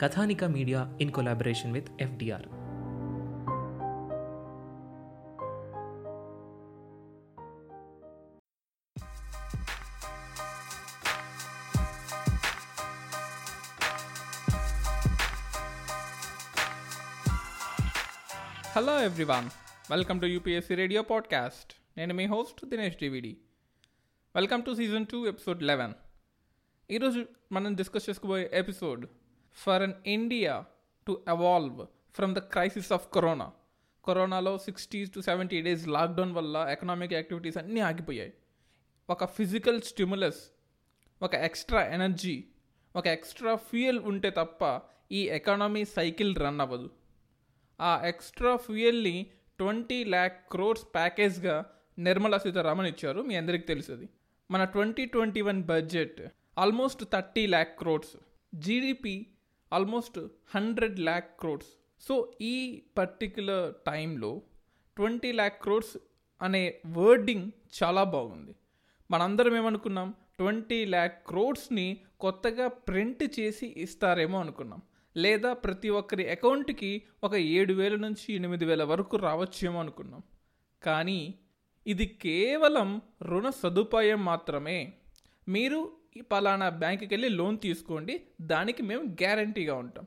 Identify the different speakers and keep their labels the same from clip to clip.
Speaker 1: Kathanika media in collaboration with FDR
Speaker 2: hello everyone welcome to UPSC radio podcast నేను మీ host Dinesh DVD welcome to season two episode eleven ఈరోజు మనం discuss చేసుకోబోయే episode for an India to evolve from the crisis of corona కరోనాలో sixty to seventy days lockdown వల్ల economic activities అన్నీ ఆగిపోయాయి. ఒక physical stimulus ఒక ఎక్స్ట్రా ఎనర్జీ ఒక ఎక్స్ట్రా ఫ్యూయల్ ఉంటే తప్ప ఈ ఎకానమీ సైకిల్ రన్ అవ్వదు. ఆ ఎక్స్ట్రా ఫ్యూయల్ని ట్వంటీ ల్యాక్ క్రోర్స్ ప్యాకేజ్గా నిర్మలా సీతారామన్ ఇచ్చారు. మీ అందరికీ తెలుసుది. మన twenty twenty one budget almost thirty lakh crores GDP almost hundred lakh crores. So ఈ పర్టిక్యులర్ టైంలో ట్వంటీ ల్యాక్ క్రోడ్స్ అనే వర్డింగ్ చాలా బాగుంది. మనందరం ఏమనుకున్నాం? ట్వంటీ ల్యాక్ క్రోడ్స్ని కొత్తగా ప్రింట్ చేసి ఇస్తారేమో అనుకున్నాం. లేదా ప్రతి ఒక్కరి అకౌంట్కి ఒక ఏడు వేల నుంచి ఎనిమిది వేల వరకు రావచ్చేమో అనుకున్నాం. కానీ ఇది కేవలం రుణ సదుపాయం మాత్రమే. మీరు ఈ పలానా బ్యాంకుకి వెళ్ళి లోన్ తీసుకోండి దానికి మేము గ్యారంటీగా ఉంటాం.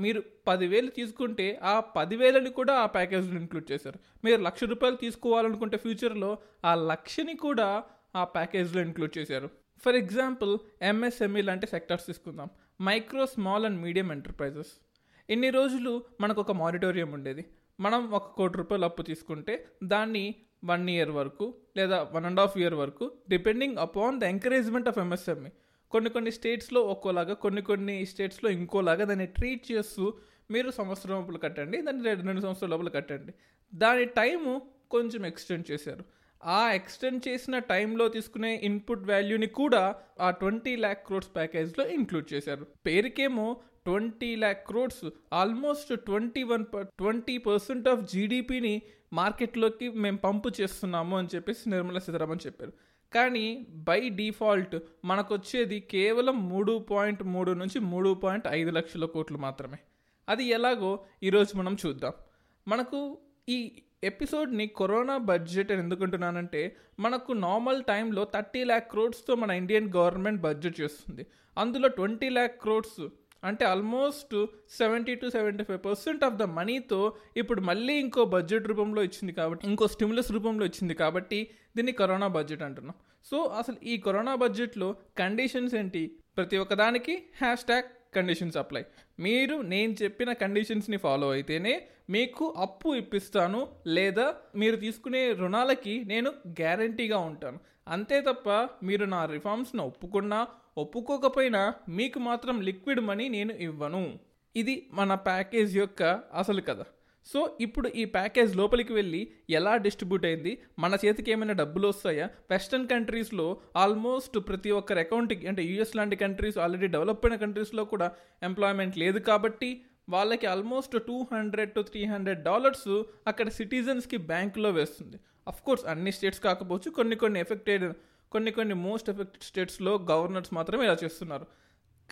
Speaker 2: మీరు పదివేలు తీసుకుంటే ఆ పదివేలని కూడా ఆ ప్యాకేజ్లో ఇంక్లూడ్ చేశారు. మీరు లక్ష రూపాయలు తీసుకోవాలనుకుంటే ఫ్యూచర్లో ఆ లక్షని కూడా ఆ ప్యాకేజ్లో ఇంక్లూడ్ చేశారు. ఫర్ ఎగ్జాంపుల్ ఎంఎస్ఎంఈ లాంటి సెక్టర్స్ తీసుకుందాం. Micro small and medium enterprises. ఇన్ని రోజులు మనకు ఒక మానిటోరియం ఉండేది. మనం ఒక కోటి రూపాయలు అప్పు తీసుకుంటే దాన్ని వన్ ఇయర్ వరకు లేదా వన్ అండ్ హాఫ్ ఇయర్ వరకు depending upon the encouragement of MSME కొన్ని కొన్ని స్టేట్స్లో ఒక్కోలాగా కొన్ని కొన్ని స్టేట్స్లో ఇంకోలాగా దాన్ని ట్రీట్ చేస్తూ మీరు సంవత్సరం లోపల కట్టండి దాన్ని రెండు రెండు సంవత్సరాల లోపల కట్టండి. దాని టైము కొంచెం ఎక్స్టెండ్ చేశారు. ఆ ఎక్స్టెండ్ చేసిన టైంలో తీసుకునే ఇన్పుట్ వాల్యూని కూడా ఆ ట్వంటీ ల్యాక్ క్రోడ్స్ ప్యాకేజ్లో ఇంక్లూడ్ చేశారు. పేరుకేమో twenty lakh crores almost twenty one twenty percent of జీడిపిని మార్కెట్లోకి మేము పంపు చేస్తున్నాము అని చెప్పేసి నిర్మలా సీతారామన్ చెప్పారు. కానీ బై డిఫాల్ట్ మనకు వచ్చేది కేవలం మూడు పాయింట్ మూడు నుంచి మూడు పాయింట్ ఐదు లక్షల కోట్లు మాత్రమే. అది ఎలాగో ఈరోజు మనం చూద్దాం. మనకు ఈ ఎపిసోడ్ని కరోనా బడ్జెట్ అని ఎందుకుంటున్నానంటే మనకు నార్మల్ టైంలో థర్టీ ల్యాక్ క్రోడ్స్తో మన ఇండియన్ గవర్నమెంట్ బడ్జెట్ చేస్తుంది. అందులో ట్వంటీ ల్యాక్ క్రోడ్స్ అంటే almost seventy to seventy five percent of the మనీతో ఇప్పుడు మళ్ళీ ఇంకో బడ్జెట్ రూపంలో ఇచ్చింది కాబట్టి ఇంకో స్టిమ్యులస్ రూపంలో ఇచ్చింది కాబట్టి దీన్ని కరోనా బడ్జెట్ అంటున్నాం. సో అసలు ఈ కరోనా బడ్జెట్లో కండిషన్స్ ఏంటి? ప్రతి ఒక్కదానికి హ్యాష్ ట్యాగ్ కండిషన్స్ అప్లై మీరు నేను చెప్పిన కండిషన్స్ని ఫాలో అయితేనే మీకు అప్పు ఇప్పిస్తాను లేదా మీరు తీసుకునే రుణాలకి నేను గ్యారంటీగా ఉంటాను. అంతే తప్ప మీరు నా రిఫార్మ్స్ను ఒప్పుకున్నా ఒప్పుకోకపోయినా మీకు మాత్రం లిక్విడ్ మనీ నేను ఇవ్వను. ఇది మన ప్యాకేజ్ యొక్క అసలు కథ. సో ఇప్పుడు ఈ ప్యాకేజ్ లోపలికి వెళ్ళి ఎలా డిస్ట్రిబ్యూట్ అయింది? మన చేతికి ఏమైనా డబ్బులు వస్తాయా? వెస్టర్న్ కంట్రీస్లో ఆల్మోస్ట్ ప్రతి ఒక్కరి అకౌంట్కి అంటే యూఎస్ లాంటి కంట్రీస్ ఆల్రెడీ డెవలప్ అయిన కంట్రీస్లో కూడా ఎంప్లాయ్మెంట్ లేదు కాబట్టి వాళ్ళకి almost two hundred to three hundred dollars అక్కడ సిటిజన్స్కి బ్యాంకులో వేస్తుంది. అఫ్ కోర్స్ అన్ని స్టేట్స్ కాకపోవచ్చు కొన్ని కొన్ని ఎఫెక్టెడ్ కొన్ని కొన్ని మోస్ట్ ఎఫెక్టెడ్ స్టేట్స్లో గవర్నర్స్ మాత్రమే ఇలా చేస్తున్నారు.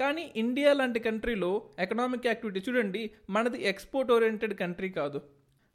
Speaker 2: కానీ ఇండియా లాంటి కంట్రీలో ఎకనామిక్ యాక్టివిటీ చూడండి మనది ఎక్స్పోర్ట్ ఓరియంటెడ్ కంట్రీ కాదు.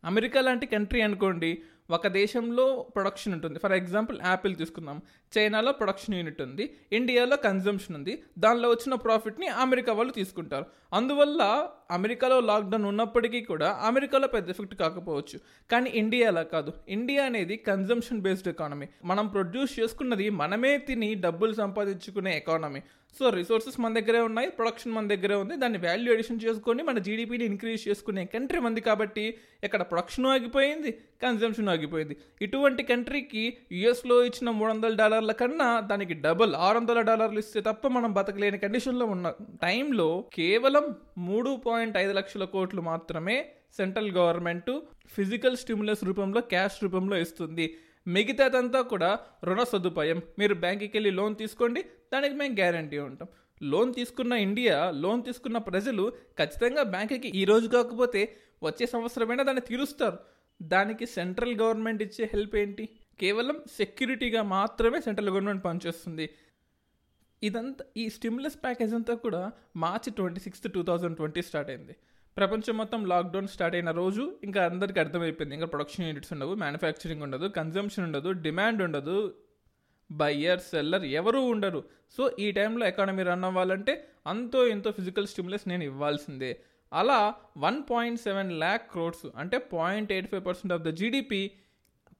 Speaker 2: అమెరికా లాంటి కంట్రీ అనుకోండి ఒక దేశంలో ప్రొడక్షన్ ఉంటుంది. ఫర్ ఎగ్జాంపుల్ యాపిల్ తీసుకుందాం. చైనాలో ప్రొడక్షన్ యూనిట్ ఉంది. ఇండియాలో కన్జంప్షన్ ఉంది. దానిలో వచ్చిన ప్రాఫిట్ని అమెరికా వాళ్ళు తీసుకుంటారు. అందువల్ల అమెరికాలో లాక్డౌన్ ఉన్నప్పటికీ కూడా అమెరికాలో పెద్ద ఎఫెక్ట్ కాకపోవచ్చు. కానీ ఇండియాలో కాదు. ఇండియా అనేది కన్జంప్షన్ బేస్డ్ ఎకానమీ మనం ప్రొడ్యూస్ చేసుకున్నది మనమే తిని డబ్బులు సంపాదించుకునే ఎకానమీ సో రిసోర్సెస్ మన దగ్గరే ఉన్నాయి ప్రొడక్షన్ మన దగ్గరే ఉంది దాన్ని వాల్యూ ఎడిషన్ చేసుకొని మన జీడిపిని ఇంక్రీజ్ చేసుకునే కంట్రీ మంది కాబట్టి ఇక్కడ ప్రొడక్షన్ ఆగిపోయింది కన్జంప్షన్ ఆగిపోయింది. ఇటువంటి కంట్రీకి యుఎస్లో ఇచ్చిన మూడు వందల డాలర్ల కన్నా దానికి డబుల్ ఆరు వందల డాలర్లు ఇస్తే తప్ప మనం బతకలేని కండిషన్లో ఉన్న టైంలో కేవలం మూడు పాయింట్ ఐదు లక్షల కోట్లు మాత్రమే సెంట్రల్ గవర్నమెంట్ ఫిజికల్ స్టిమ్యులస్ రూపంలో క్యాష్ రూపంలో ఇస్తుంది. మిగతాదంతా కూడా రుణ సదుపాయం. మీరు బ్యాంకుకి వెళ్ళి లోన్ తీసుకోండి దానికి మేము గ్యారంటీ ఉంటాం. లోన్ తీసుకున్న ఇండియా లోన్ తీసుకున్న ప్రజలు ఖచ్చితంగా బ్యాంకుకి ఈ రోజు కాకపోతే వచ్చే సంవత్సరమైనా దాన్ని తీరుస్తారు. దానికి సెంట్రల్ గవర్నమెంట్ ఇచ్చే హెల్ప్ ఏంటి? కేవలం సెక్యూరిటీగా మాత్రమే సెంట్రల్ గవర్నమెంట్ పనిచేస్తుంది. ఇదంతా ఈ స్టిమ్యులస్ ప్యాకేజ్ అంతా కూడా March twenty sixth two thousand twenty start అయింది. ప్రపంచం మొత్తం లాక్డౌన్ స్టార్ట్ అయిన రోజు ఇంకా అందరికీ అర్థమైపోయింది. ఇంకా ప్రొడక్షన్ యూనిట్స్ ఉండవు మ్యానుఫ్యాక్చరింగ్ ఉండదు కన్జంప్షన్ ఉండదు డిమాండ్ ఉండదు. బయ్యర్ సెల్లర్ ఎవరూ ఉండరు. సో ఈ టైంలో ఎకానమీ రన్ అవ్వాలంటే అంతో ఎంతో ఫిజికల్ స్టిమ్యులస్ నేను ఇవ్వాల్సిందే. అలా one point seven lakh crores అంటే point eight five percent of the GDP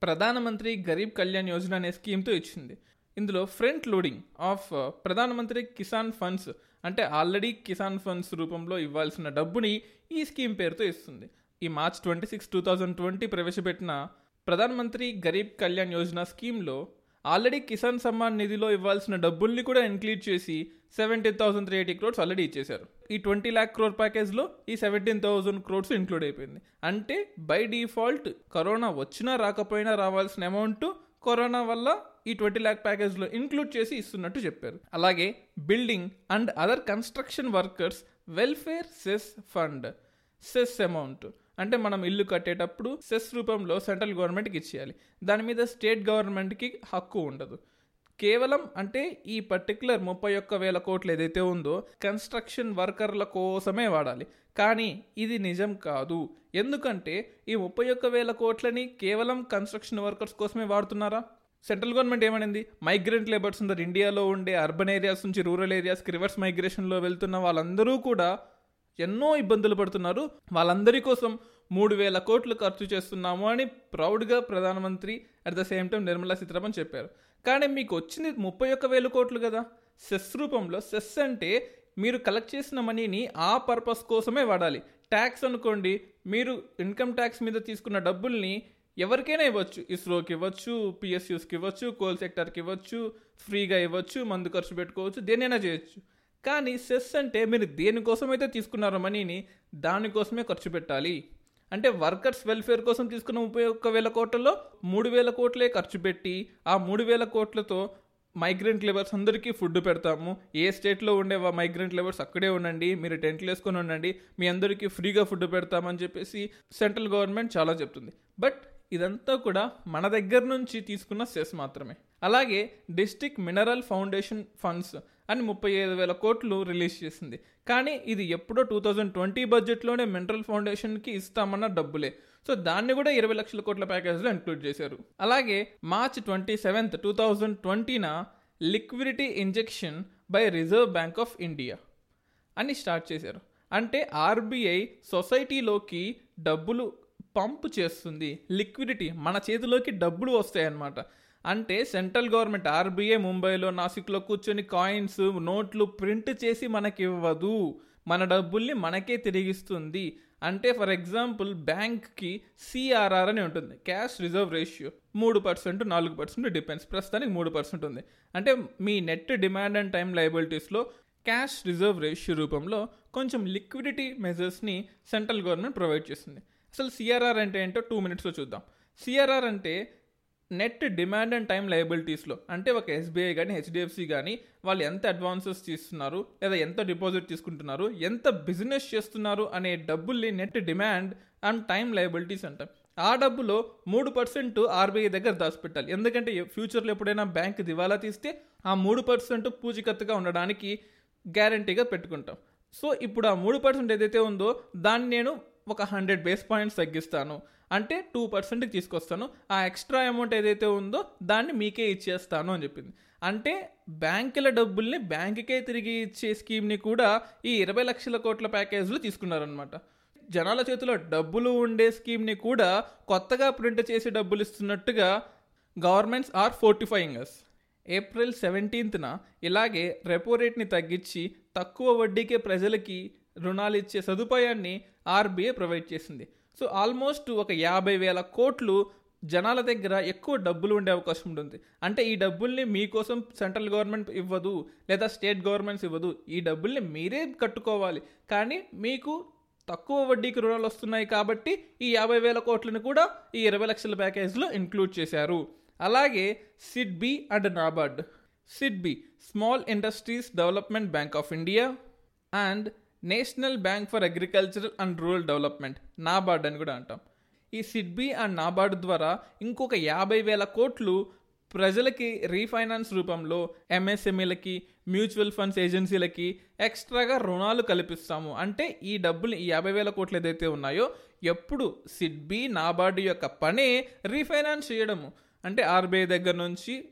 Speaker 2: ప్రధానమంత్రి గరీబ్ కళ్యాణ్ యోజన అనే స్కీమ్తో ఇచ్చింది. ఇందులో ఫ్రంట్ లోడింగ్ ఆఫ్ ప్రధానమంత్రి కిసాన్ ఫండ్స్ అంటే ఆల్రెడీ కిసాన్ ఫండ్స్ రూపంలో ఇవ్వాల్సిన డబ్బుని ఈ స్కీమ్ పేరుతో ఇస్తుంది. ఈ March twenty six two thousand twenty ప్రవేశపెట్టిన ప్రధానమంత్రి గరీబ్ కళ్యాణ్ యోజన స్కీమ్లో ఆల్రెడీ కిసాన్ సమ్మాన్ నిధిలో ఇవ్వాల్సిన డబ్బుల్ని కూడా ఇంక్లూడ్ చేసి seventeen thousand three eighty crores already ఇచ్చేశారు. ఈ ట్వంటీ ల్యాక్ క్రోర్ ప్యాకేజ్లో ఈ సెవెంటీన్ థౌసండ్ క్రోడ్స్ ఇంక్లూడ్ అయిపోయింది. అంటే బై డిఫాల్ట్ కరోనా వచ్చినా రాకపోయినా రావాల్సిన అమౌంట్ కరోనా వల్ల ఈ ట్వంటీ ల్యాక్ ప్యాకేజ్లో ఇంక్లూడ్ చేసి ఇస్తున్నట్టు చెప్పారు. అలాగే building and other construction workers welfare cess fund cess amount. అంటే మనం ఇల్లు కట్టేటప్పుడు సెస్ రూపంలో సెంట్రల్ గవర్నమెంట్కి ఇచ్చేయాలి. దాని మీద స్టేట్ గవర్నమెంట్కి హక్కు ఉండదు. కేవలం అంటే ఈ పర్టికులర్ ముప్పై ఒక్క వేల కోట్లు ఏదైతే ఉందో కన్స్ట్రక్షన్ వర్కర్ల కోసమే వాడాలి. కానీ ఇది నిజం కాదు. ఎందుకంటే ఈ ముప్పై ఒక్క వేల కోట్లని కేవలం కన్స్ట్రక్షన్ వర్కర్స్ కోసమే వాడుతున్నారా? సెంట్రల్ గవర్నమెంట్ ఏమనింది? మైగ్రెంట్ లేబర్స్ ఉన్నారు ఇండియాలో ఉండే అర్బన్ ఏరియాస్ నుంచి రూరల్ ఏరియాస్కి రివర్స్ మైగ్రేషన్లో వెళ్తున్న వాళ్ళందరూ కూడా ఎన్నో ఇబ్బందులు పడుతున్నారు. వాళ్ళందరి కోసం మూడు వేల కోట్లు ఖర్చు చేస్తున్నాము అని ప్రౌడ్గా ప్రధానమంత్రి at the same time Nirmala Sitharaman చెప్పారు. కానీ మీకు వచ్చింది ముప్పై ఒక్క వేల కోట్లు కదా? సెస్ రూపంలో సెస్ అంటే మీరు కలెక్ట్ చేసిన మనీని ఆ పర్పస్ కోసమే వాడాలి. ట్యాక్స్ అనుకోండి మీరు ఇన్కమ్ ట్యాక్స్ మీద తీసుకున్న డబ్బుల్ని ఎవరికైనా ఇవ్వచ్చు. ఇస్రోకి ఇవ్వచ్చు పిఎస్యూస్కి ఇవ్వచ్చు కోల్ సెక్టర్కి ఇవ్వచ్చు ఫ్రీగా ఇవ్వచ్చు మందు ఖర్చు పెట్టుకోవచ్చు దేనైనా చేయొచ్చు. కానీ సెస్ అంటే మీరు దేనికోసమైతే తీసుకున్నారో మనీని దానికోసమే ఖర్చు పెట్టాలి. అంటే వర్కర్స్ వెల్ఫేర్ కోసం తీసుకున్న ముప్పై ఒక్క వేల కోట్లలో మూడు వేల కోట్లే ఖర్చు పెట్టి ఆ మూడు వేల కోట్లతో మైగ్రెంట్ లేబర్స్ అందరికీ ఫుడ్ పెడతాము. ఏ స్టేట్లో ఉండే మైగ్రెంట్ లేబర్స్ అక్కడే ఉండండి మీరు టెంట్లు వేసుకొని ఉండండి మీ అందరికీ ఫ్రీగా ఫుడ్ పెడతామని చెప్పేసి సెంట్రల్ గవర్నమెంట్ చాలా చెప్తుంది. బట్ ఇదంతా కూడా మన దగ్గర నుంచి తీసుకున్న సెస్ మాత్రమే. అలాగే డిస్టిక్ మినరల్ ఫౌండేషన్ ఫండ్స్ అని ముప్పై ఐదు వేల కోట్లు రిలీజ్ చేసింది. కానీ ఇది ఎప్పుడో టూ థౌజండ్ ట్వంటీ బడ్జెట్లోనే మినరల్ ఫౌండేషన్కి ఇస్తామన్న డబ్బులే. సో దాన్ని కూడా ఇరవై లక్షల కోట్ల ప్యాకేజ్లో ఇంక్లూడ్ చేశారు. అలాగే March twenty seventh two thousand ట్వంటీన liquidity injection by reserve bank of India అని స్టార్ట్ చేశారు. అంటే ఆర్బీఐ సొసైటీలోకి డబ్బులు పంప్ చేస్తుంది లిక్విడిటీ మన చేతిలోకి డబ్బులు వస్తాయన్నమాట. అంటే సెంట్రల్ గవర్నమెంట్ ఆర్బీఐ ముంబైలో నాసిక్లో కూర్చొని కాయిన్స్ నోట్లు ప్రింట్ చేసి మనకి ఇవ్వదు మన డబ్బుల్ని మనకే తిరిగిస్తుంది. అంటే ఫర్ ఎగ్జాంపుల్ బ్యాంక్కి సిఆర్ఆర్ అని ఉంటుంది క్యాష్ రిజర్వ్ రేషియో. మూడు పర్సెంట్ నాలుగు పర్సెంట్ డిపెండ్స్. ప్రస్తుతానికి మూడు పర్సెంట్ ఉంది. అంటే మీ నెట్ డిమాండ్ అండ్ టైం లైబిలిటీస్లో క్యాష్ రిజర్వ్ రేషియో రూపంలో కొంచెం లిక్విడిటీ మెజర్స్ని సెంట్రల్ గవర్నమెంట్ ప్రొవైడ్ చేస్తుంది. అసలు సిఆర్ఆర్ అంటే ఏంటో టూ మినిట్స్లో చూద్దాం. సిఆర్ఆర్ అంటే నెట్ డిమాండ్ అండ్ టైం లయబిలిటీస్లో అంటే ఒక ఎస్బీఐ కానీ హెచ్డిఎఫ్సి కానీ వాళ్ళు ఎంత అడ్వాన్సెస్ తీస్తున్నారు లేదా ఎంత డిపాజిట్ తీసుకుంటున్నారు ఎంత బిజినెస్ చేస్తున్నారు అనే డబ్బుల్ని net demand and time liabilities అంటాం. ఆ డబ్బులో మూడు పర్సెంట్ ఆర్బీఐ దగ్గర దాచిపెట్టాలి. ఎందుకంటే ఫ్యూచర్లో ఎప్పుడైనా బ్యాంక్ దివాలా తీస్తే ఆ మూడు పర్సెంట్ పూచికత్తుగా ఉండడానికి గ్యారంటీగా పెట్టుకుంటాం. సో ఇప్పుడు ఆ మూడు పర్సెంట్ ఏదైతే ఉందో దాన్ని నేను ఒక హండ్రెడ్ బేస్ పాయింట్స్ తగ్గిస్తాను. అంటే టూ పర్సెంట్కి తీసుకొస్తాను. ఆ ఎక్స్ట్రా అమౌంట్ ఏదైతే ఉందో దాన్ని మీకే ఇచ్చేస్తాను అని చెప్పింది. అంటే బ్యాంకుల డబ్బుల్ని బ్యాంకుకే తిరిగి ఇచ్చే స్కీమ్ని కూడా ఈ ఇరవై లక్షల కోట్ల ప్యాకేజ్లు తీసుకున్నారనమాట జనాల చేతిలో డబ్బులు ఉండే స్కీమ్ని కూడా కొత్తగా ప్రింట్ చేసి డబ్బులు ఇస్తున్నట్టుగా governments are fortifying us April సెవెంటీన్త్న ఇలాగే రెపో రేట్ని తగ్గించి తక్కువ వడ్డీకే ప్రజలకి రుణాలు ఇచ్చే సదుపాయాన్ని ఆర్బీఐ ప్రొవైడ్ చేసింది. సో ఆల్మోస్ట్ ఒక యాభై వేల కోట్లు జనాల దగ్గర ఎక్కువ డబ్బులు ఉండే అవకాశం ఉంటుంది. అంటే ఈ డబ్బుల్ని మీకోసం సెంట్రల్ గవర్నమెంట్ ఇవ్వదు లేదా స్టేట్ గవర్నమెంట్స్ ఇవ్వదు. ఈ డబ్బుల్ని మీరే కట్టుకోవాలి. కానీ మీకు తక్కువ వడ్డీకి రుణాలు వస్తున్నాయి కాబట్టి ఈ యాభై వేల కోట్లను కూడా ఈ ఇరవై లక్షల ప్యాకేజ్లో ఇంక్లూడ్ చేశారు. అలాగే SIDBI and NABARD. SIDBI small industries development bank of India and national bank for agricultural and rural development NABARD అని కూడా అంటాం. ఈ సిడ్బి అండ్ నాబార్డ్ ద్వారా ఇంకొక యాభై వేల కోట్లు ప్రజలకి రీఫైనాన్స్ రూపంలో ఎంఎస్ఎంఈలకి మ్యూచువల్ ఫండ్స్ ఏజెన్సీలకి ఎక్స్ట్రాగా రుణాలు కల్పిస్తాము. అంటే ఈ డబ్బులు ఈ యాభై వేల కోట్లు ఏదైతే ఉన్నాయో ఎప్పుడు సిడ్బి నాబార్డు యొక్క పనే రీఫైనాన్స్ చేయడము. అంటే ఆర్బీఐ దగ్గర నుంచి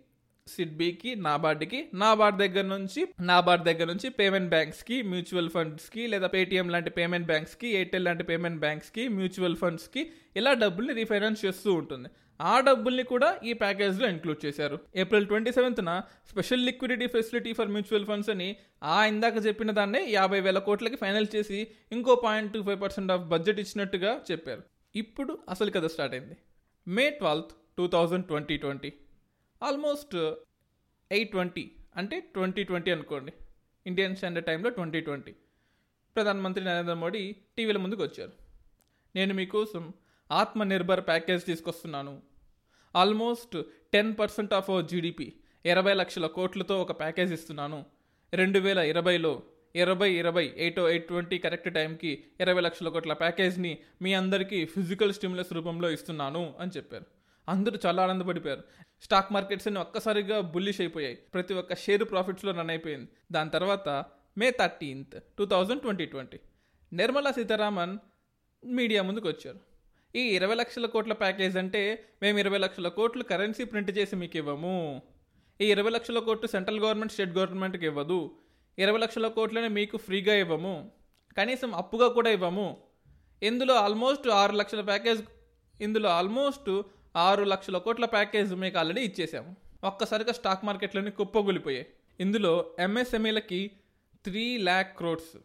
Speaker 2: సిడ్బీకి నాబార్డ్కి నాబార్డ్ దగ్గర నుంచి నాబార్డ్ దగ్గర నుంచి పేమెంట్ బ్యాంక్స్కి మ్యూచువల్ ఫండ్స్కి లేదా పేటిఎం లాంటి పేమెంట్ బ్యాంక్స్కి ఎయిర్టెల్ లాంటి పేమెంట్ బ్యాంక్స్కి మ్యూచువల్ ఫండ్స్కి ఇలా డబ్బుల్ని రీఫైనాన్స్ చేస్తూ ఉంటుంది. ఆ డబ్బుల్ని కూడా ఈ ప్యాకేజ్లో ఇంక్లూడ్ చేశారు. April twenty సెవెంత్న special liquidity facility for mutual funds అని ఆ ఇందాక చెప్పిన దాన్నే యాభై వేల కోట్లకి ఫైనల్ చేసి ఇంకో point two five percent of budget ఇచ్చినట్టుగా చెప్పారు. ఇప్పుడు అసలు కథ స్టార్ట్ అయింది. May twelfth two thousand twenty twenty almost eight twenty అంటే ట్వంటీ ట్వంటీ అనుకోండి. ఇండియన్ స్టాండర్డ్ టైంలో ట్వంటీ ట్వంటీ. ప్రధానమంత్రి నరేంద్ర మోడీ టీవీల ముందుకు వచ్చారు. నేను మీకోసం ఆత్మనిర్భర్ ప్యాకేజ్ తీసుకొస్తున్నాను. Almost ten percent of our GDP ఇరవై లక్షల కోట్లతో ఒక ప్యాకేజ్ ఇస్తున్నాను. రెండు వేల ఇరవైలో ఇరవై ఇరవై ఎయిట్ ఎయిట్ ట్వంటీ కరెక్ట్ టైంకి ఇరవై లక్షల కోట్ల ప్యాకేజ్ని మీ అందరికీ ఫిజికల్ స్టిమ్యులస్ రూపంలో ఇస్తున్నాను అని చెప్పారు. అందరూ చాలా ఆనందపడిపోయారు. స్టాక్ మార్కెట్స్ అన్ని ఒక్కసారిగా బుల్లిష్ అయిపోయాయి. ప్రతి ఒక్క షేర్ ప్రాఫిట్స్లో రన్ అయిపోయింది. దాని తర్వాత May thirteenth two thousand twenty twenty Nirmala Sitharaman media ముందుకు వచ్చారు. ఈ ఇరవై లక్షల కోట్ల ప్యాకేజ్ అంటే మేము ఇరవై లక్షల కోట్లు కరెన్సీ ప్రింట్ చేసి మీకు ఇవ్వము. ఈ ఇరవై లక్షల కోట్లు సెంట్రల్ గవర్నమెంట్ స్టేట్ గవర్నమెంట్కి ఇవ్వదు. ఇరవై లక్షల కోట్లని మీకు ఫ్రీగా ఇవ్వము. కనీసం అప్పుగా కూడా ఇవ్వము. ఇందులో ఆల్మోస్ట్ ఆరు లక్షల ప్యాకేజ్ ఇందులో ఆల్మోస్ట్ ఆరు లక్షల కోట్ల ప్యాకేజ్ మీకు ఆల్రెడీ ఇచ్చేసాము ఒక్కసారిగా స్టాక్ మార్కెట్లోని కుప్పగొలిపోయాయి ఇందులో ఎంఎస్ఎంఈలకి three lakh crores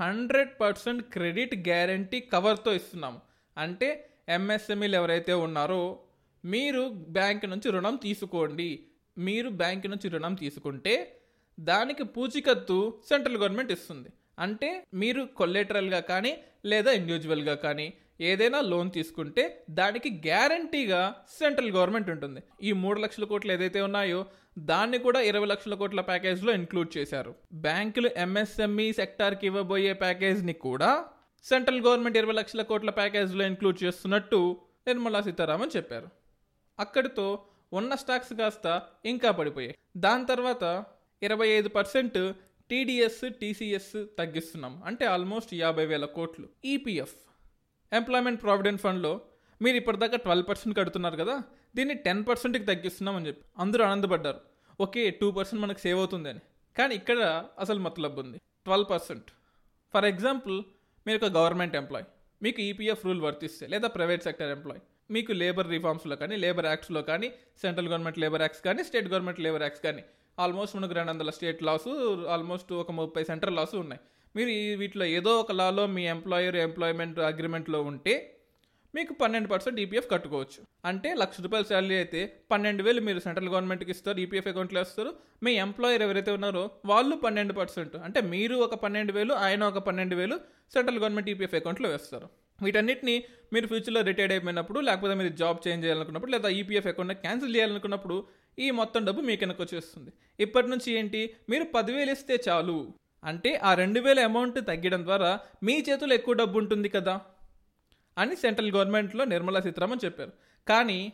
Speaker 2: hundred percent credit guarantee కవర్తో ఇస్తున్నాము. అంటే ఎంఎస్ఎంఈలు ఎవరైతే ఉన్నారో మీరు బ్యాంక్ నుంచి రుణం తీసుకోండి. మీరు బ్యాంక్ నుంచి రుణం తీసుకుంటే దానికి పూచికత్తు సెంట్రల్ గవర్నమెంట్ ఇస్తుంది. అంటే మీరు కొల్లెటరల్గా కానీ లేదా ఇండివిజువల్గా కానీ ఏదైనా లోన్ తీసుకుంటే దానికి గ్యారంటీగా సెంట్రల్ గవర్నమెంట్ ఉంటుంది. ఈ మూడు లక్షల కోట్లు ఏదైతే ఉన్నాయో దాన్ని కూడా ఇరవై లక్షల కోట్ల ప్యాకేజ్లో ఇంక్లూడ్ చేశారు. బ్యాంకులు ఎంఎస్ఎంఈ సెక్టార్కి ఇవ్వబోయే ప్యాకేజ్ని కూడా సెంట్రల్ గవర్నమెంట్ ఇరవై లక్షల కోట్ల ప్యాకేజ్లో ఇంక్లూడ్ చేస్తున్నట్టు నిర్మలా సీతారామన్ చెప్పారు. అక్కడితో ఉన్న స్టాక్స్ కాస్త ఇంకా పడిపోయాయి. దాని తర్వాత ఇరవై ఐదు పర్సెంట్ టీడీఎస్ టీసీఎస్ తగ్గిస్తున్నాం. అంటే ఆల్మోస్ట్ యాభై వేల కోట్లు. ఈపీఎఫ్. ఎంప్లాయ్మెంట్ ప్రావిడెంట్ ఫండ్లో మీరు ఇప్పటిదాకా ట్వెల్వ్ పర్సెంట్ కడుతున్నారు కదా దీన్ని టెన్ పర్సెంట్కి తగ్గిస్తున్నాం అని చెప్పి. అందరూ ఆనందపడ్డారు. ఓకే టూ పర్సెంట్ మనకు సేవ్ అవుతుంది అని. కానీ ఇక్కడ అసలు మతలబ్ ఉంది. ట్వెల్వ్ పర్సెంట్ ఫర్ ఎగ్జాంపుల్ మీరు ఒక గవర్నమెంట్ ఎంప్లాయ్ మీకు ఈపీఎఫ్ రూల్ వర్తిస్తే లేదా ప్రైవేట్ సెక్టర్ ఎంప్లాయ్ మీకు లేబర్ రిఫార్మ్స్లో కానీ లేబర్ యాక్ట్స్లో కానీ సెంట్రల్ గవర్నమెంట్ లేబర్ యాక్ట్స్ కానీ స్టేట్ గవర్నమెంట్ లేబర్ యాక్ట్స్ కానీ ఆల్మోస్ట్ మనకు రెండు వందల స్టేట్ లాసు ఆల్మోస్ట్ ఒక ముప్పై సెంట్రల్ లాసు ఉన్నాయి. మీరు వీటిలో ఏదో ఒక లాలో మీ ఎంప్లాయర్ ఎంప్లాయ్మెంట్ అగ్రిమెంట్లో ఉంటే మీకు పన్నెండు పర్సెంట్ ఈపీఎఫ్ కట్టుకోవచ్చు. అంటే లక్ష రూపాయల శాలరీ అయితే పన్నెండు వేలు మీరు సెంట్రల్ గవర్నమెంట్కి ఇస్తారు ఈపీఎఫ్ అకౌంట్లో ఇస్తారు మీ ఎంప్లాయర్ ఎవరైతే ఉన్నారో వాళ్ళు పన్నెండు పర్సెంట్. అంటే మీరు ఒక పన్నెండు వేలు ఆయన ఒక పన్నెండు వేలు సెంట్రల్ గవర్నమెంట్ ఈపీఎఫ్ అకౌంట్లో వేస్తారు. వీటన్నిటిని మీరు ఫ్యూచర్లో రిటైర్డ్ అయిపోయినప్పుడు లేకపోతే మీరు జాబ్ చేంజ్ చేయాలనుకున్నప్పుడు లేదా ఈపీఎఫ్ అకౌంట్ క్యాన్సిల్ చేయాలనుకున్నప్పుడు ఈ మొత్తం డబ్బు మీకు కనుక వచ్చేస్తుంది. ఇప్పటి నుంచి ఏంటి? మీరు పదివేలు ఇస్తే చాలు. అంటే ఆ రెండు వేల అమౌంట్ తగ్గడం ద్వారా మీ చేతిలో ఎక్కువ డబ్బు ఉంటుంది కదా? అని సెంట్రల్ గవర్నమెంట్లో నిర్మలా సీతారామన్ చెప్పారు. కానీ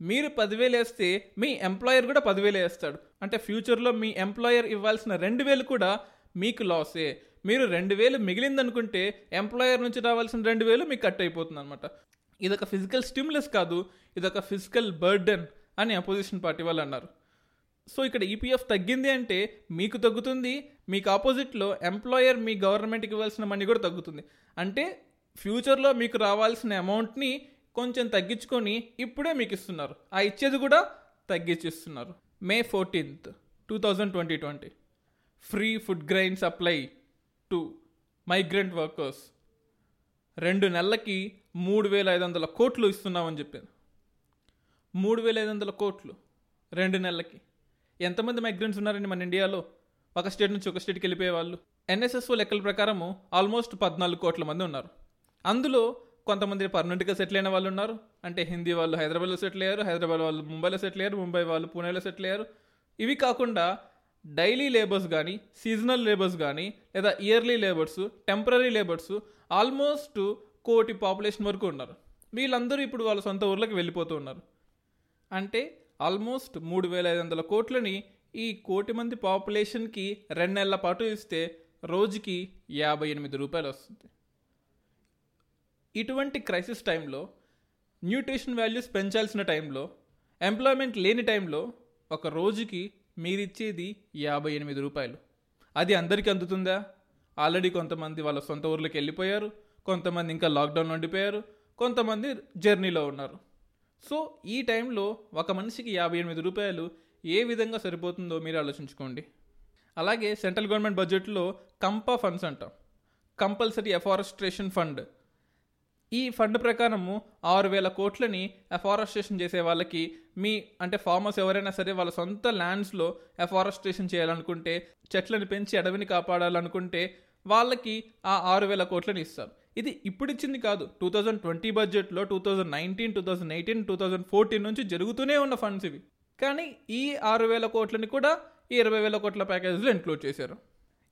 Speaker 2: మీరు పదివేలు వేస్తే మీ ఎంప్లాయర్ కూడా పదివేలు వేస్తాడు. అంటే ఫ్యూచర్లో మీ ఎంప్లాయర్ ఇవ్వాల్సిన రెండు వేలు కూడా మీకు లాసే మీరు రెండు వేలు మిగిలిందనుకుంటే ఎంప్లాయర్ నుంచి రావాల్సిన రెండు వేలు మీకు కట్ అయిపోతుంది అనమాట ఇదొక ఫిజికల్ స్టిమ్యులస్ కాదు ఇదొక ఫిజికల్ బర్డెన్ అని అపోజిషన్ పార్టీ వాళ్ళు అన్నారు. సో ఇక్కడ ఈపీఎఫ్ తగ్గింది అంటే మీకు తగ్గుతుంది మీకు ఆపోజిట్లో ఎంప్లాయర్ మీ గవర్నమెంట్కి ఇవ్వాల్సిన మనీ కూడా తగ్గుతుంది. అంటే ఫ్యూచర్లో మీకు రావాల్సిన అమౌంట్ని కొంచెం తగ్గించుకొని ఇప్పుడే మీకు ఇస్తున్నారు. ఆ ఇచ్చేది కూడా తగ్గించిస్తున్నారు. May fourteenth two thousand twenty twenty. Free food grain supply to migrant workers. రెండు నెలలకి మూడు వేల ఐదు వందల కోట్లు ఇస్తున్నామని చెప్పింది మూడు వేల ఐదు వందల కోట్లు రెండు నెలలకి. ఎంతమంది మైగ్రెంట్స్ ఉన్నారండి మన ఇండియాలో? ఒక స్టేట్ నుంచి ఒక స్టేట్కి వెళ్ళిపోయే వాళ్ళు ఎన్ఎస్ఎస్ఓ లెక్కల ప్రకారము ఆల్మోస్ట్ పద్నాలుగు కోట్ల మంది ఉన్నారు. అందులో కొంతమంది పర్మనెంట్గా సెటిల్ అయిన వాళ్ళు ఉన్నారు. అంటే హిందీ వాళ్ళు హైదరాబాద్లో సెటిల్ అయ్యారు హైదరాబాద్ వాళ్ళు ముంబైలో సెటిల్ అయ్యారు ముంబై వాళ్ళు పూణేలో సెటిల్ అయ్యారు. ఇవి కాకుండా డైలీ లేబర్స్ కానీ సీజనల్ లేబర్స్ కానీ లేదా yearly labours temporary labours almost crore population వరకు ఉన్నారు. వీళ్ళందరూ ఇప్పుడు వాళ్ళ సొంత ఊర్లకు వెళ్ళిపోతూ ఉన్నారు. అంటే ఆల్మోస్ట్ మూడు వేల ఐదు వందల కోట్లని ఈ కోటి మంది పాపులేషన్కి రెండు నెలల పాటు ఇస్తే రోజుకి యాభై ఎనిమిది రూపాయలు వస్తుంది. ఇటువంటి క్రైసిస్ టైంలో న్యూట్రిషన్ వాల్యూస్ పెంచాల్సిన టైంలో ఎంప్లాయ్మెంట్ లేని టైంలో ఒక రోజుకి మీరిచ్చేది యాభై ఎనిమిది రూపాయలు. అది అందరికీ అందుతుందా? ఆల్రెడీ కొంతమంది వాళ్ళ సొంత ఊర్లోకి వెళ్ళిపోయారు కొంతమంది ఇంకా లాక్డౌన్ ఉండిపోయారు కొంతమంది జర్నీలో ఉన్నారు. సో ఈ టైంలో ఒక మనిషికి యాభై ఎనిమిది రూపాయలు ఏ విధంగా సరిపోతుందో మీరు ఆలోచించుకోండి. అలాగే సెంట్రల్ గవర్నమెంట్ బడ్జెట్లో కంపా ఫండ్స్ అంటాం. కంపల్సరీ ఎఫారెస్ట్రేషన్ ఫండ్ ఈ ఫండ్ ప్రకారము ఆరు వేల కోట్లని ఎఫారెస్టేషన్ చేసే వాళ్ళకి మీ అంటే ఫార్మర్స్ ఎవరైనా సరే వాళ్ళ సొంత ల్యాండ్స్లో ఎఫారెస్టేషన్ చేయాలనుకుంటే చెట్లను పెంచి అడవిని కాపాడాలనుకుంటే వాళ్ళకి ఆ ఆరు వేల కోట్లని ఇస్తారు. ఇది ఇప్పుడు ఇచ్చింది కాదు. టూ థౌజండ్ ట్వంటీ బడ్జెట్లో two thousand nineteen two thousand eighteen two thousand fourteen నుంచి జరుగుతూనే ఉన్న ఫండ్స్ ఇవి. కానీ ఈ ఆరు వేల కోట్లని కూడా ఈ ఇరవై వేల కోట్ల ప్యాకేజ్లో ఇంక్లూడ్ చేశారు.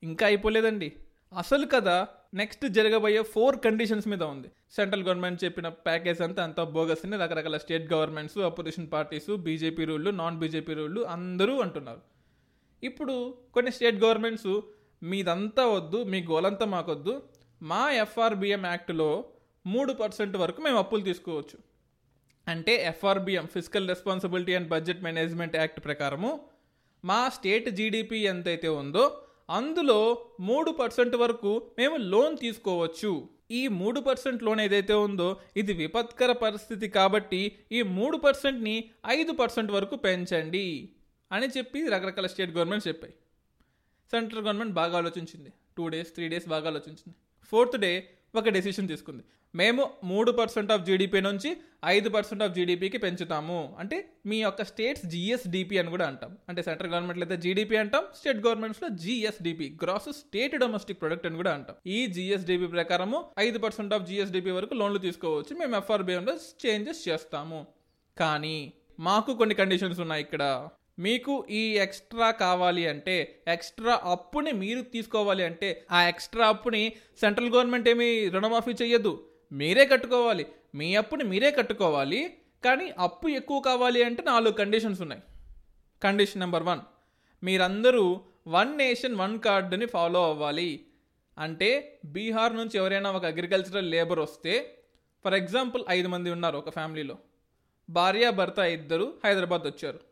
Speaker 2: ఇంకా అయిపోలేదండి. అసలు కదా నెక్స్ట్ జరగబోయే ఫోర్ కండిషన్స్ మీద ఉంది. సెంట్రల్ గవర్నమెంట్ చెప్పిన ప్యాకేజ్ అంతా అంతా బోగస్ అని రకరకాల state governments opposition parties BJP రూళ్ళు non BJP రూళ్ళు అందరూ అంటున్నారు. ఇప్పుడు కొన్ని స్టేట్ గవర్నమెంట్స్ మీదంతా వద్దు మీ గోలంతా మాకొద్దు మా ఎఫ్ఆర్బిఎం యాక్ట్లో మూడు పర్సెంట్ వరకు మేము అప్పులు తీసుకోవచ్చు. అంటే FRBM physical responsibility and budget management act ప్రకారము మా స్టేట్ జీడిపి ఎంతైతే ఉందో అందులో మూడు పర్సెంట్ వరకు మేము లోన్ తీసుకోవచ్చు. ఈ మూడు పర్సెంట్ లోన్ ఏదైతే ఉందో ఇది విపత్కర పరిస్థితి కాబట్టి ఈ మూడు పర్సెంట్ని ఐదు పర్సెంట్ వరకు పెంచండి అని చెప్పి రకరకాల స్టేట్ గవర్నమెంట్స్ చెప్పాయి. సెంట్రల్ గవర్నమెంట్ బాగా ఆలోచించింది. టూ డేస్ త్రీ డేస్ బాగా ఆలోచించింది. ఫోర్త్ డే ఒక డెసిషన్ తీసుకుంది. మేము మూడు పర్సెంట్ ఆఫ్ జీడిపి నుంచి ఐదు పర్సెంట్ ఆఫ్ జీడిపికి పెంచుతాము. అంటే మీ యొక్క స్టేట్స్ జిఎస్డిపి అని కూడా అంటాం. అంటే సెంట్రల్ గవర్నమెంట్లో అయితే జీడిపి అంటాం state గవర్నమెంట్స్లో GSDP gross state domestic product అని కూడా అంటాం. ఈ జిఎస్డిపి ప్రకారము ఐదు పర్సెంట్ ఆఫ్ జిఎస్డిపి వరకు లోన్లు తీసుకోవచ్చు. మేము ఎఫ్ఆర్బిఎంలో చేంజెస్ చేస్తాము. కానీ మాకు కొన్ని కండిషన్స్ ఉన్నాయి ఇక్కడ. మీకు ఈ ఎక్స్ట్రా కావాలి అంటే ఎక్స్ట్రా అప్పుని మీరు తీసుకోవాలి అంటే ఆ ఎక్స్ట్రా అప్పుని సెంట్రల్ గవర్నమెంట్ ఏమీ రుణమాఫీ చెయ్యదు. మీరే కట్టుకోవాలి. మీ అప్పుని మీరే కట్టుకోవాలి. కానీ అప్పు ఎక్కువ కావాలి అంటే నాలుగు కండిషన్స్ ఉన్నాయి. కండిషన్ నెంబర్ వన్ మీరందరూ వన్ నేషన్ వన్ కార్డుని ఫాలో అవ్వాలి. అంటే బీహార్ నుంచి ఎవరైనా ఒక అగ్రికల్చరల్ లేబర్ వస్తే ఫర్ ఎగ్జాంపుల్ ఐదు మంది ఉన్నారు ఒక ఫ్యామిలీలో భార్య భర్త ఇద్దరు హైదరాబాద్ వచ్చారు.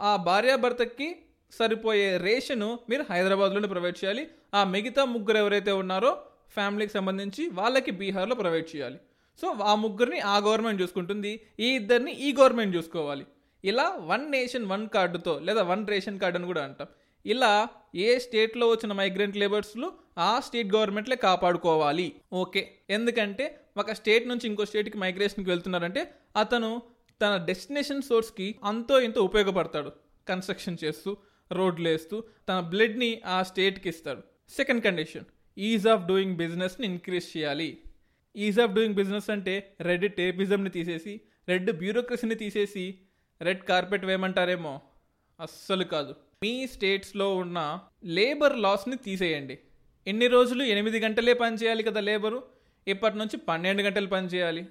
Speaker 2: ఆ భార్యాభర్తకి సరిపోయే రేషను మీరు హైదరాబాద్లోనే ప్రొవైడ్ చేయాలి. ఆ మిగతా ముగ్గురు ఎవరైతే ఉన్నారో ఫ్యామిలీకి సంబంధించి వాళ్ళకి బీహార్లో ప్రొవైడ్ చేయాలి. సో ఆ ముగ్గురిని ఆ గవర్నమెంట్ చూసుకుంటుంది. ఈ ఇద్దరిని ఈ గవర్నమెంట్ చూసుకోవాలి. ఇలా వన్ నేషన్ వన్ కార్డుతో లేదా వన్ రేషన్ కార్డు అని కూడా అంటాం. ఇలా ఏ స్టేట్లో వచ్చిన మైగ్రెంట్ లేబర్స్లు ఆ స్టేట్ గవర్నమెంట్లే కాపాడుకోవాలి. ఓకే. ఎందుకంటే ఒక స్టేట్ నుంచి ఇంకో స్టేట్కి మైగ్రేషన్కి వెళ్తున్నారంటే అతను తన డెస్టినేషన్ సోర్స్కి అంతో ఇంతో ఉపయోగపడతాడు. కన్స్ట్రక్షన్ చేస్తూ రోడ్లు వేస్తూ తన బ్లడ్ని ఆ స్టేట్కి ఇస్తాడు. Second condition ease of doing బిజినెస్ని ఇంక్రీజ్ చేయాలి. ఈజ్ ఆఫ్ డూయింగ్ బిజినెస్ అంటే రెడ్ టేపిజంని తీసేసి రెడ్ బ్యూరోక్రసీని తీసేసి రెడ్ కార్పెట్ వేయమంటారేమో? అస్సలు కాదు. మీ స్టేట్స్లో ఉన్న లేబర్ లాస్ని తీసేయండి. ఎన్ని రోజులు ఎనిమిది గంటలే పని చేయాలి కదా లేబరు? ఇప్పటి నుంచి పన్నెండు గంటలు పని చేయాలి.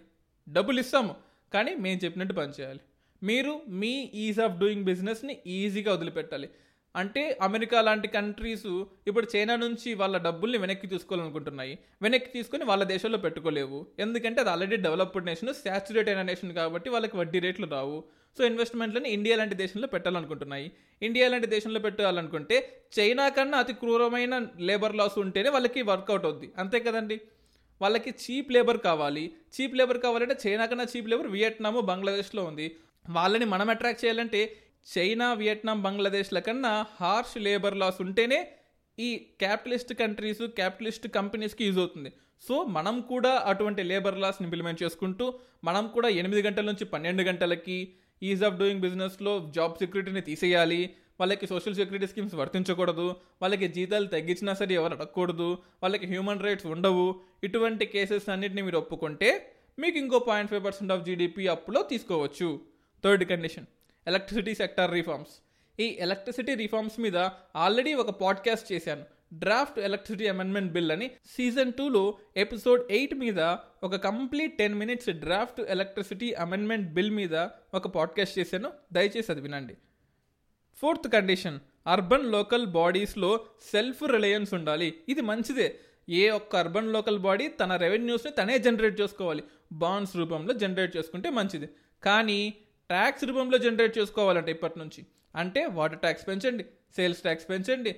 Speaker 2: డబ్బులు ఇస్తాము. కానీ మేము చెప్పినట్టు పని చేయాలి. మీరు మీ ఈజ్ ఆఫ్ డూయింగ్ బిజినెస్ని ఈజీగా వదిలిపెట్టాలి. అంటే అమెరికా లాంటి కంట్రీస్ ఇప్పుడు చైనా నుంచి వాళ్ళ డబ్బుల్ని వెనక్కి తీసుకోవాలనుకుంటున్నాయి. వెనక్కి తీసుకొని వాళ్ళ దేశంలో పెట్టుకోలేవు. ఎందుకంటే అది ఆల్రెడీ డెవలప్డ్ నేషన్ శాచురేట్ అయిన నేషన్ కాబట్టి వాళ్ళకి వడ్డీ రేట్లు రావు. సో ఇన్వెస్ట్మెంట్లను ఇండియా లాంటి దేశంలో పెట్టాలనుకుంటున్నాయి. ఇండియా లాంటి దేశంలో పెట్టాలనుకుంటే చైనా కన్నా అతి క్రూరమైన లేబర్ లాస్ ఉంటేనే వాళ్ళకి వర్కౌట్ అవుద్ది. అంతే కదండి? వాళ్ళకి చీప్ లేబర్ కావాలి. చీప్ లేబర్ కావాలంటే చైనా కన్నా చీప్ లేబర్ వియట్నాము బంగ్లాదేశ్లో ఉంది. వాళ్ళని మనం అట్రాక్ట్ చేయాలంటే చైనా వియట్నాం బంగ్లాదేశ్ల కన్నా హార్ష్ లేబర్ లాస్ ఉంటేనే ఈ క్యాపిటలిస్ట్ కంట్రీస్ క్యాపిటలిస్ట్ కంపెనీస్కి యూజ్ అవుతుంది. సో మనం కూడా అటువంటి లేబర్ లాస్ని ఇంప్లిమెంట్ చేసుకుంటూ మనం కూడా ఎనిమిది గంటల నుంచి పన్నెండు గంటలకి ఈజ్ ఆఫ్ డూయింగ్ బిజినెస్లో జాబ్ సెక్యూరిటీని తీసేయాలి. వాళ్ళకి సోషల్ సెక్యూరిటీ స్కీమ్స్ వర్తించకూడదు వాళ్ళకి జీతాలు తగ్గించినా సరే ఎవరు అడగకూడదు వాళ్ళకి హ్యూమన్ రైట్స్ ఉండవు. ఇటువంటి కేసెస్ అన్నింటినీ మీరు ఒప్పుకుంటే మీకు ఇంకో point five percent of GDP అప్పులో తీసుకోవచ్చు. Third condition electricity sector reforms ఈ ఎలక్ట్రిసిటీ రిఫార్మ్స్ మీద ఆల్రెడీ ఒక పాడ్కాస్ట్ చేశాను. డ్రాఫ్ట్ ఎలక్ట్రిసిటీ అమెండ్మెంట్ బిల్ అని సీజన్ టూలో ఎపిసోడ్ ఎయిట్ మీద ఒక complete ten minutes draft electricity amendment bill మీద ఒక పాడ్కాస్ట్ చేశాను. దయచేసి అది వినండి. ఫోర్త్ కండిషన్ అర్బన్ లోకల్ బాడీస్లో సెల్ఫ్ రిలయన్స్ ఉండాలి. ఇది మంచిదే. ఏ ఒక్క అర్బన్ లోకల్ బాడీ తన రెవెన్యూస్ని తనే జనరేట్ చేసుకోవాలి. బాండ్స్ రూపంలో జనరేట్ చేసుకుంటే మంచిది. కానీ ట్యాక్స్ రూపంలో జనరేట్ చేసుకోవాలంటే ఇప్పటి నుంచి. అంటే వాటర్ ట్యాక్స్ పెంచండి సేల్స్ ట్యాక్స్ పెంచండి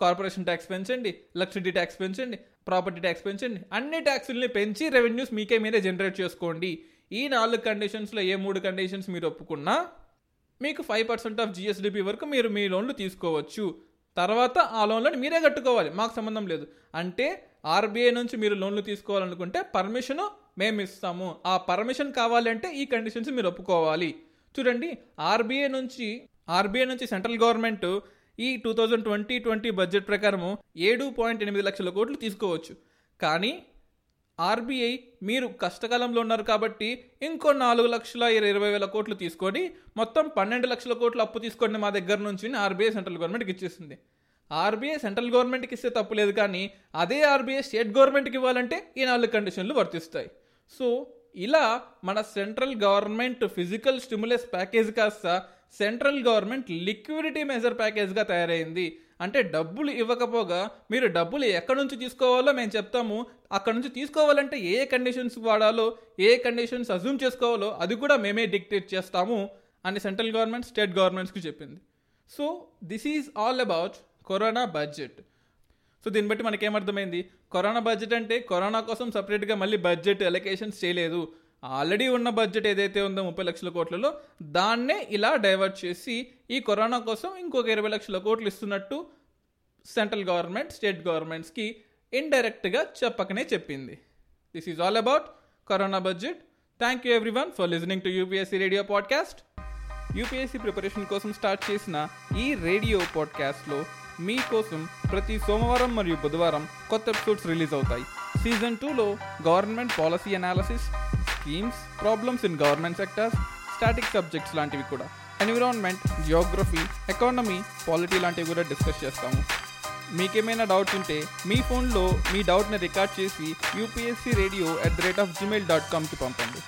Speaker 2: కార్పొరేషన్ ట్యాక్స్ పెంచండి ఎలక్ట్రిసిటీ ట్యాక్స్ పెంచండి ప్రాపర్టీ ట్యాక్స్ పెంచండి. అన్ని ట్యాక్సుల్ని పెంచి రెవెన్యూస్ మీకే మీరే జనరేట్ చేసుకోండి. ఈ నాలుగు కండిషన్స్లో ఏ మూడు కండిషన్స్ మీరు ఒప్పుకున్నా మీకు ఫైవ్ పర్సెంట్ ఆఫ్ జిఎస్డిపి వరకు మీరు మీ లోన్లు తీసుకోవచ్చు. తర్వాత ఆ లోన్లను మీరే కట్టుకోవాలి. మాకు సంబంధం లేదు. అంటే ఆర్బీఐ నుంచి మీరు లోన్లు తీసుకోవాలనుకుంటే పర్మిషన్ మేము ఇస్తాము. ఆ పర్మిషన్ కావాలంటే ఈ కండిషన్స్ మీరు ఒప్పుకోవాలి. చూడండి ఆర్బీఐ నుంచి ఆర్బీఐ నుంచి సెంట్రల్ గవర్నమెంట్ ఈ two thousand twenty twenty budget ప్రకారము ఏడు పాయింట్ ఎనిమిది లక్షల కోట్లు తీసుకోవచ్చు. కానీ ఆర్బీఐ మీరు కష్టకాలంలో ఉన్నారు కాబట్టి ఇంకో నాలుగు లక్షల ఇరవై వేల కోట్లు తీసుకొని మొత్తం పన్నెండు లక్షల కోట్లు అప్పు తీసుకోండి మా దగ్గర నుంచి ఆర్బీఐ సెంట్రల్ గవర్నమెంట్కి ఇచ్చేసింది. ఆర్బీఐ సెంట్రల్ గవర్నమెంట్కి ఇస్తే తప్పు లేదు కానీ అదే ఆర్బీఐ స్టేట్ గవర్నమెంట్కి ఇవ్వాలంటే ఈ నాలుగు కండిషన్లు వర్తిస్తాయి. సో ఇలా మన central government physical stimulus package కాస్త సెంట్రల్ గవర్నమెంట్ లిక్విడిటీ మెజర్ ప్యాకేజ్గా తయారైంది. అంటే డబ్బులు ఇవ్వకపోగా మీరు డబ్బులు ఎక్కడి నుంచి తీసుకోవాలో మేము చెప్తాము. అక్కడ నుంచి తీసుకోవాలంటే ఏ కండిషన్స్ వాడాలో ఏ కండిషన్స్ అజ్యూమ్ చేసుకోవాలో అది కూడా మేమే డిక్టేట్ చేస్తాము అని సెంట్రల్ గవర్నమెంట్ స్టేట్ గవర్నమెంట్స్కి చెప్పింది. So this is all about corona budget so దీన్ని బట్టి మనకేమర్థమైంది కరోనా బడ్జెట్ అంటే కరోనా కోసం సపరేట్గా మళ్ళీ బడ్జెట్ ఎలకేషన్స్ చేయలేదు. ఆల్రెడీ ఉన్న బడ్జెట్ ఏదైతే ఉందో ముప్పై లక్షల కోట్లలో దాన్నే ఇలా డైవర్ట్ చేసి ఈ కరోనా కోసం ఇంకొక ఇరవై లక్షల కోట్లు ఇస్తున్నట్టు సెంట్రల్ గవర్నమెంట్ స్టేట్ గవర్నమెంట్స్కి ఇండైరెక్ట్గా చెప్పకనే చెప్పింది. This is all about corona budget. Thank you everyone for listening to UPSC radio podcast UPSC preparation కోసం స్టార్ట్ చేసిన ఈ రేడియో పాడ్కాస్ట్లో మీకోసం ప్రతి సోమవారం మరియు బుధవారం కొత్త ఎపిసోడ్స్ రిలీజ్ అవుతాయి. సీజన్ టూలో government policy analysis schemes problems in government sectors static subjects లాంటివి కూడా. ఎన్విరాన్మెంట్ జియోగ్రఫీ ఎకానమీ పాలిటీ లాంటివి కూడా డిస్కస్ చేస్తాము. మీకేమైనా డౌట్స్ ఉంటే మీ ఫోన్లో మీ డౌట్ని రికార్డ్ చేసి UPSC radio at the rate of Gmail dot కామ్కి పంపండి.